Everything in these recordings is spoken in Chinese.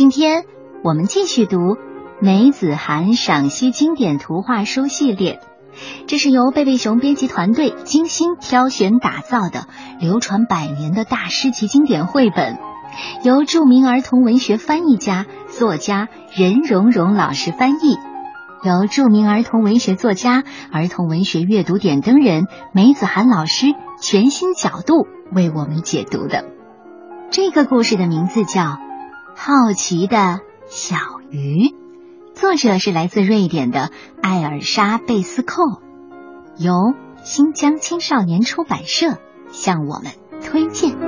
今天我们继续读梅子涵赏析经典图画书系列，这是由贝贝熊编辑团队精心挑选打造的流传百年的大师级经典绘本，由著名儿童文学翻译家、作家任溶溶老师翻译，由著名儿童文学作家、儿童文学阅读点灯人梅子涵老师全新角度为我们解读的。这个故事的名字叫《好奇的小鱼》，作者是来自瑞典的艾尔莎·贝斯寇，由新疆青少年出版社向我们推荐。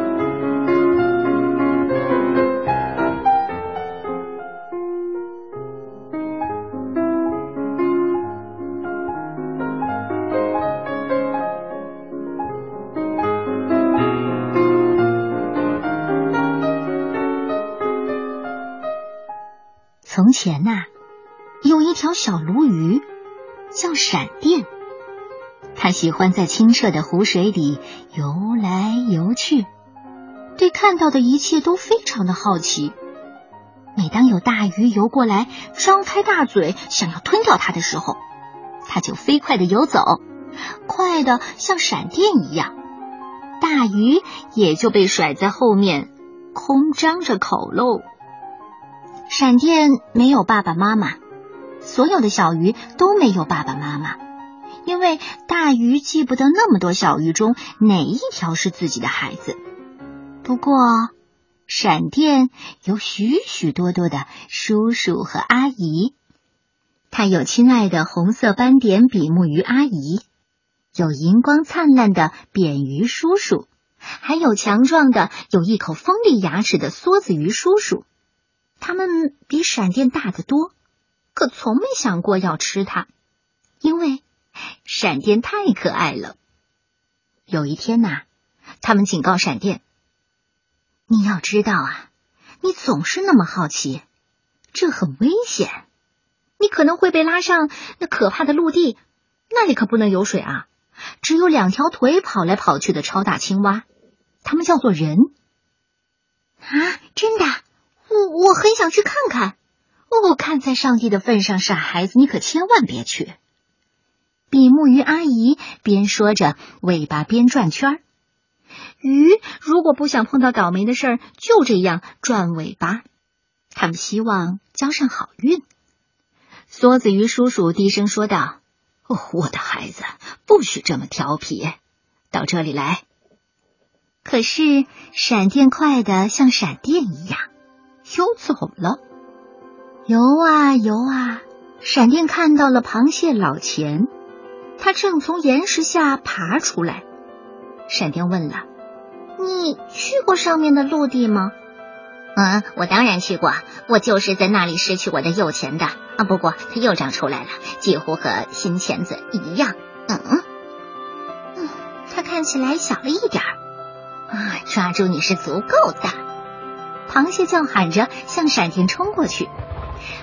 从前呐，有一条小鲈鱼，叫闪电。它喜欢在清澈的湖水里游来游去，对看到的一切都非常的好奇。每当有大鱼游过来，张开大嘴想要吞掉它的时候，它就飞快的游走，快的像闪电一样，大鱼也就被甩在后面，空张着口喽。闪电没有爸爸妈妈，所有的小鱼都没有爸爸妈妈，因为大鱼记不得那么多小鱼中哪一条是自己的孩子。不过，闪电有许许多多的叔叔和阿姨，他有亲爱的红色斑点比目鱼阿姨，有银光灿烂的扁鱼叔叔，还有强壮的有一口锋利牙齿的梭子鱼叔叔。他们比闪电大得多，可从没想过要吃它，因为闪电太可爱了。有一天呐，他们警告闪电：“你要知道啊，你总是那么好奇，这很危险，你可能会被拉上那可怕的陆地，那里可不能有水啊，只有两条腿跑来跑去的超大青蛙，它们叫做人。”啊，真的。我很想去看看，哦，看在上帝的份上，傻孩子，你可千万别去。比目鱼阿姨边说着，尾巴边转圈儿。鱼如果不想碰到倒霉的事儿，就这样转尾巴。他们希望交上好运。梭子鱼叔叔低声说道：“哦，我的孩子，不许这么调皮，到这里来。”可是闪电快的像闪电一样。游走了，游啊游啊，闪电看到了螃蟹老钱，他正从岩石下爬出来。闪电问了：“你去过上面的陆地吗？”“嗯，我当然去过，我就是在那里失去我的右钳的啊。不过它又长出来了，几乎和新钳子一样。嗯嗯，它看起来小了一点儿啊，抓住你是足够大。”螃蟹叫喊着向闪电冲过去，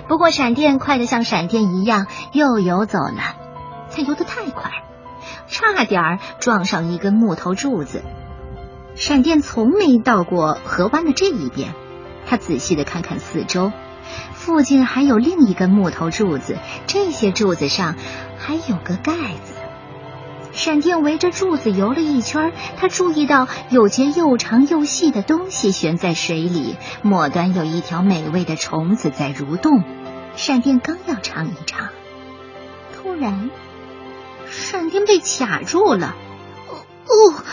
不过闪电快得像闪电一样又游走了。它游得太快，差点撞上一根木头柱子。闪电从没到过河湾的这一边，他仔细的看看四周，附近还有另一根木头柱子，这些柱子上还有个盖子。闪电围着柱子游了一圈，他注意到有节又长又细的东西悬在水里，末端有一条美味的虫子在蠕动。闪电刚要尝一尝，突然，闪电被卡住了。哦，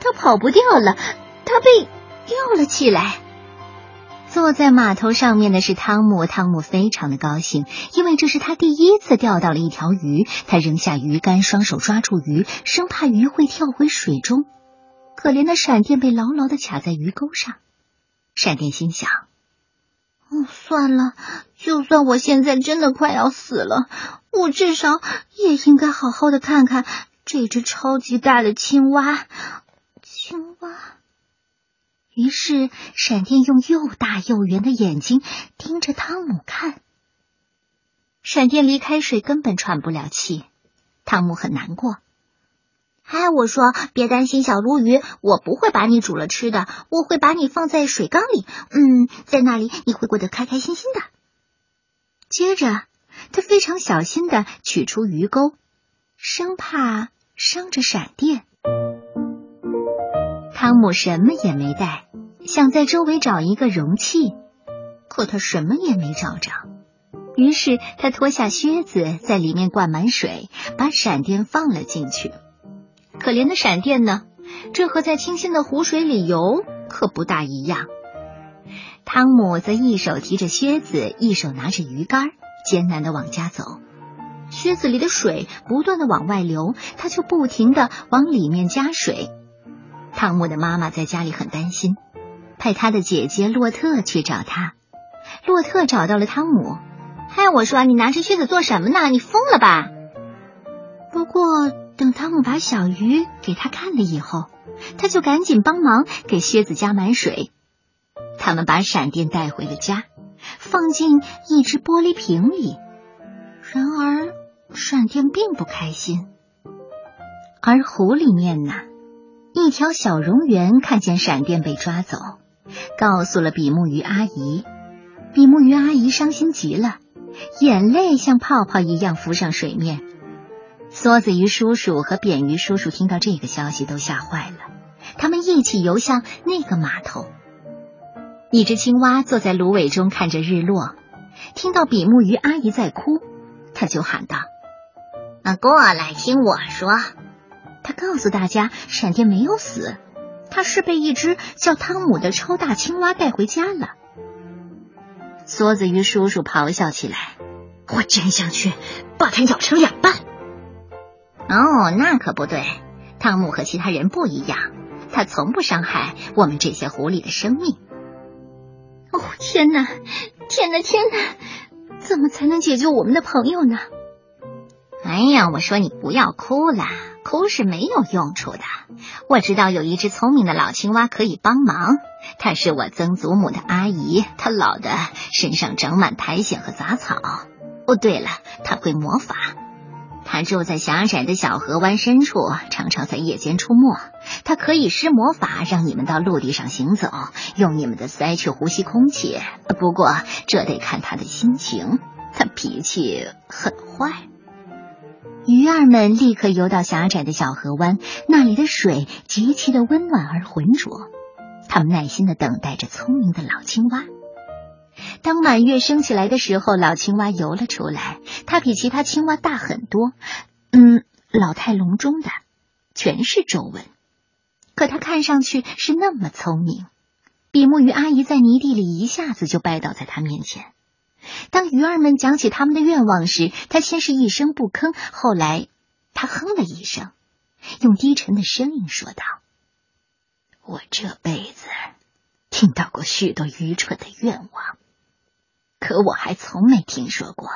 他跑不掉了，他被吊了起来。坐在码头上面的是汤姆，汤姆非常的高兴，因为这是他第一次钓到了一条鱼。他扔下鱼竿，双手抓住鱼，生怕鱼会跳回水中。可怜的闪电被牢牢的卡在鱼钩上。闪电心想：“哦，算了，就算我现在真的快要死了，我至少也应该好好的看看这只超级大的青蛙。”青蛙。于是，闪电用又大又圆的眼睛盯着汤姆看。闪电离开水根本喘不了气，汤姆很难过。哎，我说别担心，小鲈鱼，我不会把你煮了吃的，我会把你放在水缸里，嗯，在那里你会过得开开心心的。接着，他非常小心的取出鱼钩，生怕伤着闪电。汤姆什么也没带，想在周围找一个容器，可他什么也没找着。于是他脱下靴子，在里面灌满水，把闪电放了进去。可怜的闪电呢？这和在清新的湖水里游可不大一样。汤姆则一手提着靴子，一手拿着鱼竿，艰难的往家走。靴子里的水不断的往外流，他就不停的往里面加水。汤姆的妈妈在家里很担心，派他的姐姐洛特去找他。洛特找到了汤姆，嗨，我说你拿着靴子做什么呢？你疯了吧？不过。等汤姆把小鱼给他看了以后，他就赶紧帮忙给靴子加满水。他们把闪电带回了家，放进一只玻璃瓶里。然而，闪电并不开心。而湖里面呢，一条小蝾螈看见闪电被抓走，告诉了比目鱼阿姨。比目鱼阿姨伤心极了，眼泪像泡泡一样浮上水面。梭子鱼叔叔和扁鱼叔叔听到这个消息都吓坏了，他们一起游向那个码头。一只青蛙坐在芦苇中看着日落，听到比目鱼阿姨在哭，他就喊道：“啊，过来听我说。”他告诉大家，闪电没有死，他是被一只叫汤姆的超大青蛙带回家了。梭子鱼叔叔咆哮起来：“我真想去把它咬成两半！”哦，那可不对。汤姆和其他人不一样，他从不伤害我们这些狐狸的生命。哦，天哪，天哪，天哪！怎么才能解救我们的朋友呢？哎呀，我说你不要哭了，哭是没有用处的。我知道有一只聪明的老青蛙可以帮忙，她是我曾祖母的阿姨，她老的身上长满苔藓和杂草。哦，对了，她会魔法。他住在狭窄的小河湾深处，常常在夜间出没。他可以施魔法，让你们到陆地上行走，用你们的鳃去呼吸空气。不过这得看他的心情，他脾气很坏。鱼儿们立刻游到狭窄的小河湾，那里的水极其的温暖而浑浊。他们耐心的等待着聪明的老青蛙。当满月升起来的时候，老青蛙游了出来。它比其他青蛙大很多，嗯，老态龙钟的，全是皱纹。可它看上去是那么聪明。比目鱼阿姨在泥地里一下子就拜倒在它面前。当鱼儿们讲起他们的愿望时，他先是一声不吭，后来他哼了一声，用低沉的声音说道：“我这辈子听到过许多愚蠢的愿望。”可我还从没听说过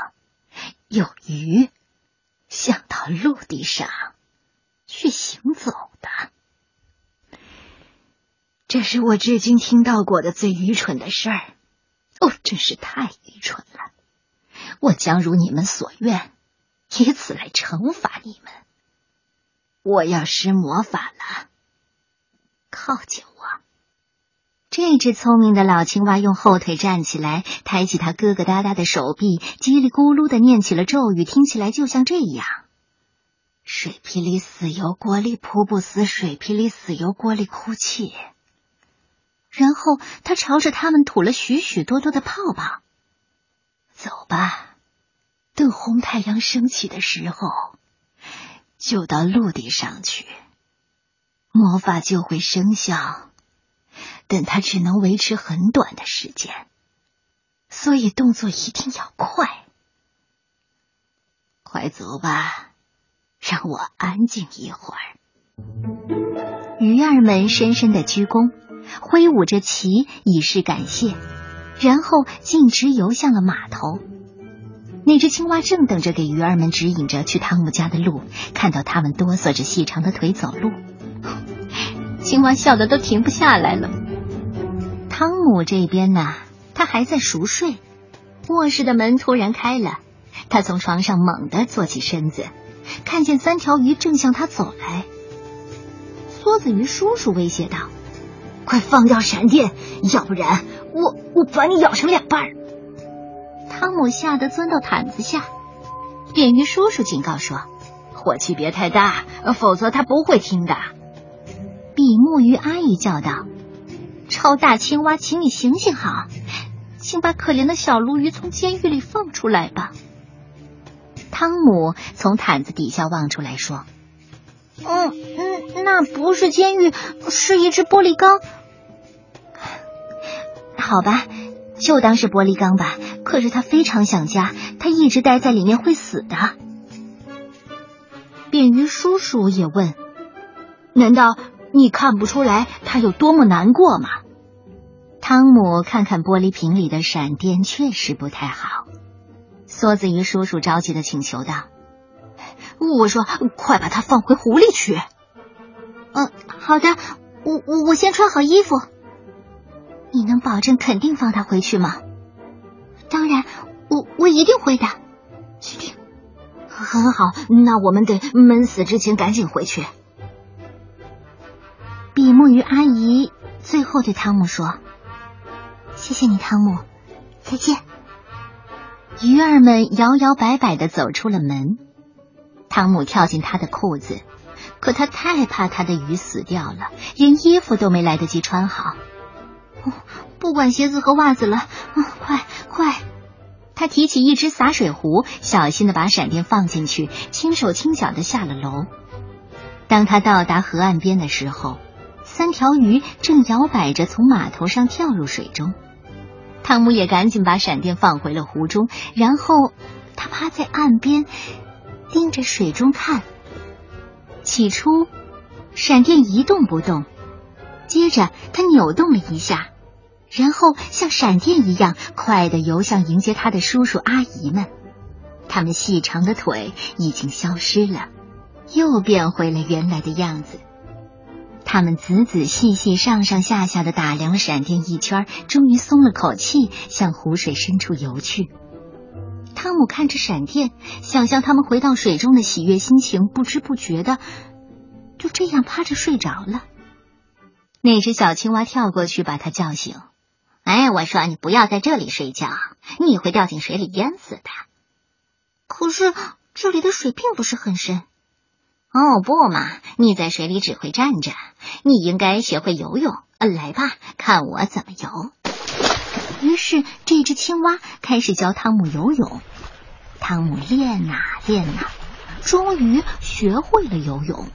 有鱼想到陆地上去行走的。这是我至今听到过的最愚蠢的事儿。真是太愚蠢了！我将如你们所愿，以此来惩罚你们。我要施魔法了，靠近我。这只聪明的老青蛙用后腿站起来，抬起它疙疙瘩瘩的手臂，叽里咕噜的念起了咒语，听起来就像这样：“水霹里死油锅里扑不死，水霹里死油锅里哭泣。”然后他朝着他们吐了许许多多的泡泡。走吧，等红太阳升起的时候，就到陆地上去，魔法就会生效。但它只能维持很短的时间，所以动作一定要快。快走吧，让我安静一会儿。鱼儿们深深的鞠躬，挥舞着旗以示感谢，然后径直游向了码头。那只青蛙正等着给鱼儿们指引着去汤姆家的路，看到他们哆嗦着细长的腿走路，青蛙笑得都停不下来了。汤姆这边呢，他还在熟睡。卧室的门突然开了，他从床上猛地坐起身子，看见三条鱼正向他走来。梭子鱼叔叔威胁道：“快放掉闪电，要不然我我把你咬成两半！”汤姆吓得钻到毯子下。扁鱼叔叔警告说：“火气别太大，否则他不会听的。”比目鱼阿姨叫道：“超大青蛙，请你行行好，请把可怜的小鲈鱼从监狱里放出来吧。”汤姆从毯子底下望出来，说：“嗯嗯，那不是监狱，是一只玻璃缸。好吧，就当是玻璃缸吧。可是他非常想家，他一直待在里面会死的。”扁鱼叔叔也问：“难道你看不出来他有多么难过吗？”汤姆看看玻璃瓶里的闪电，确实不太好。梭子鱼叔叔着急的请求道：“我说，快把它放回湖里去。”“嗯，好的，我我我先穿好衣服。”“你能保证肯定放他回去吗？”“当然，我我一定会的。”“确定？很好，那我们得闷死之前赶紧回去。”比目鱼阿姨最后对汤姆说：“谢谢你，汤姆，再见。”鱼儿们摇摇摆摆的走出了门，汤姆跳进他的裤子，可他太怕他的鱼死掉了，连衣服都没来得及穿好。哦不管鞋子和袜子了，啊快快！他提起一只洒水壶，小心的把闪电放进去，轻手轻脚的下了楼。当他到达河岸边的时候，三条鱼正摇摆着从码头上跳入水中。汤姆也赶紧把闪电放回了湖中，然后他趴在岸边盯着水中看。起初，闪电一动不动，接着它扭动了一下，然后像闪电一样快的游向迎接他的叔叔阿姨们。他们细长的腿已经消失了，又变回了原来的样子。他们仔仔细细、上上下下的打量了闪电一圈，终于松了口气，向湖水深处游去。汤姆看着闪电，想象他们回到水中的喜悦心情，不知不觉的就这样趴着睡着了。那只小青蛙跳过去把他叫醒：“哎，我说你不要在这里睡觉，你会掉进水里淹死的。”可是这里的水并不是很深。哦不嘛，你在水里只会站着，你应该学会游泳。嗯来吧，看我怎么游。于是这只青蛙开始教汤姆游泳。汤姆练呐练呐，终于学会了游泳。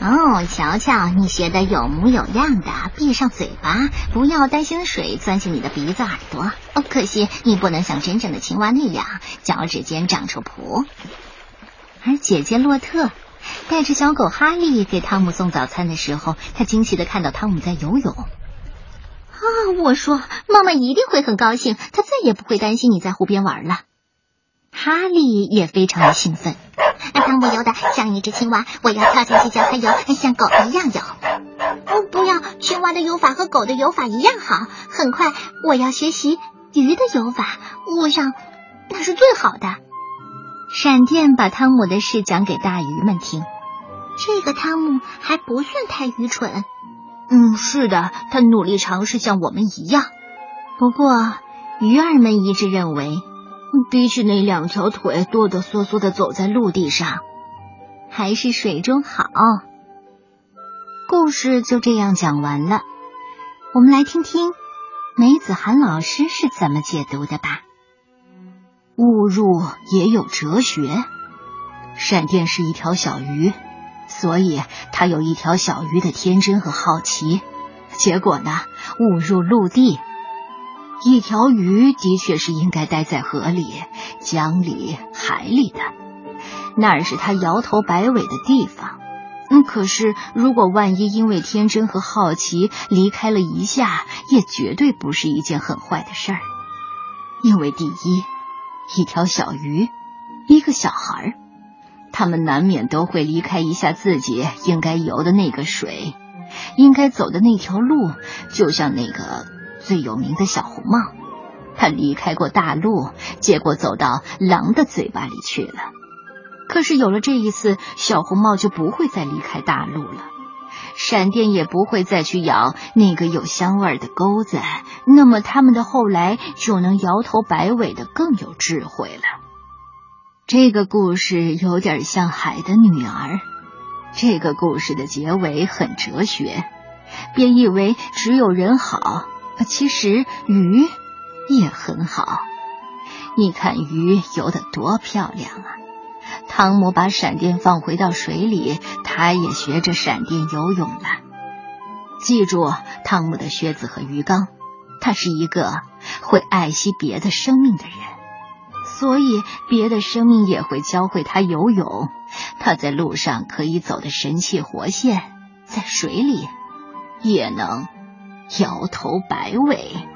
哦，瞧瞧，你学的有模有样的。闭上嘴巴，不要担心水钻进你的鼻子、耳朵。哦，可惜你不能像真正的青蛙那样，脚趾间长出蹼。而姐姐洛特。带着小狗哈利给汤姆送早餐的时候，他惊奇的看到汤姆在游泳。啊，我说，妈妈一定会很高兴，她再也不会担心你在湖边玩了。哈利也非常的兴奋。汤姆游的像一只青蛙，我要跳进去教他游，像狗一样游。哦，不要，青蛙的游法和狗的游法一样好。很快，我要学习鱼的游法，我想那是最好的。闪电把汤姆的事讲给大鱼们听。这个汤姆还不算太愚蠢。嗯，是的，他努力尝试像我们一样。不过鱼儿们一致认为，比起那两条腿哆哆嗦嗦的走在陆地上，还是水中好。故事就这样讲完了。我们来听听梅子涵老师是怎么解读的吧。误入也有哲学。闪电是一条小鱼，所以他有一条小鱼的天真和好奇。结果呢，误入陆地。一条鱼的确是应该待在河里、江里、海里的，那儿是它摇头摆尾的地方。嗯，可是如果万一因为天真和好奇离开了一下，也绝对不是一件很坏的事儿。因为第一。一条小鱼，一个小孩儿，他们难免都会离开一下自己应该游的那个水，应该走的那条路。就像那个最有名的小红帽，他离开过大陆，结果走到狼的嘴巴里去了。可是有了这一次，小红帽就不会再离开大陆了。闪电也不会再去咬那个有香味的钩子，那么他们的后来就能摇头摆尾的更有智慧了。这个故事有点像《海的女儿》。这个故事的结尾很哲学，别以为只有人好，其实鱼也很好。你看鱼游得多漂亮啊！汤姆把闪电放回到水里，他也学着闪电游泳了。记住汤姆的靴子和鱼缸，他是一个会爱惜别的生命的人，所以别的生命也会教会他游泳。他在路上可以走得神气活现，在水里也能摇头摆尾。